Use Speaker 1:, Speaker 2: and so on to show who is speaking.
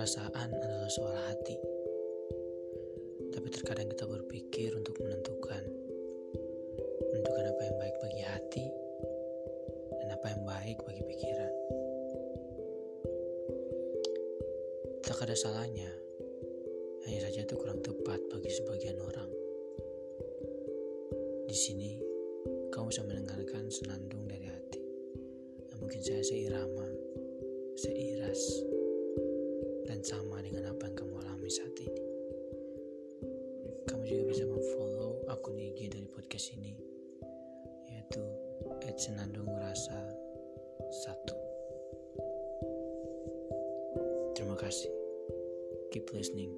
Speaker 1: Perasaan adalah suara hati. Tapi terkadang kita berpikir untuk menentukan menentukan apa yang baik bagi hati dan apa yang baik bagi pikiran. Tak ada salahnya, hanya saja itu kurang tepat bagi sebagian orang. Di sini, kamu bisa mendengarkan senandung dari hati. Yang mungkin saya seirama, seiras, juga bisa memfollow akun IG dari podcast ini, yaitu @senandung rasa satu. Terima kasih. Keep listening.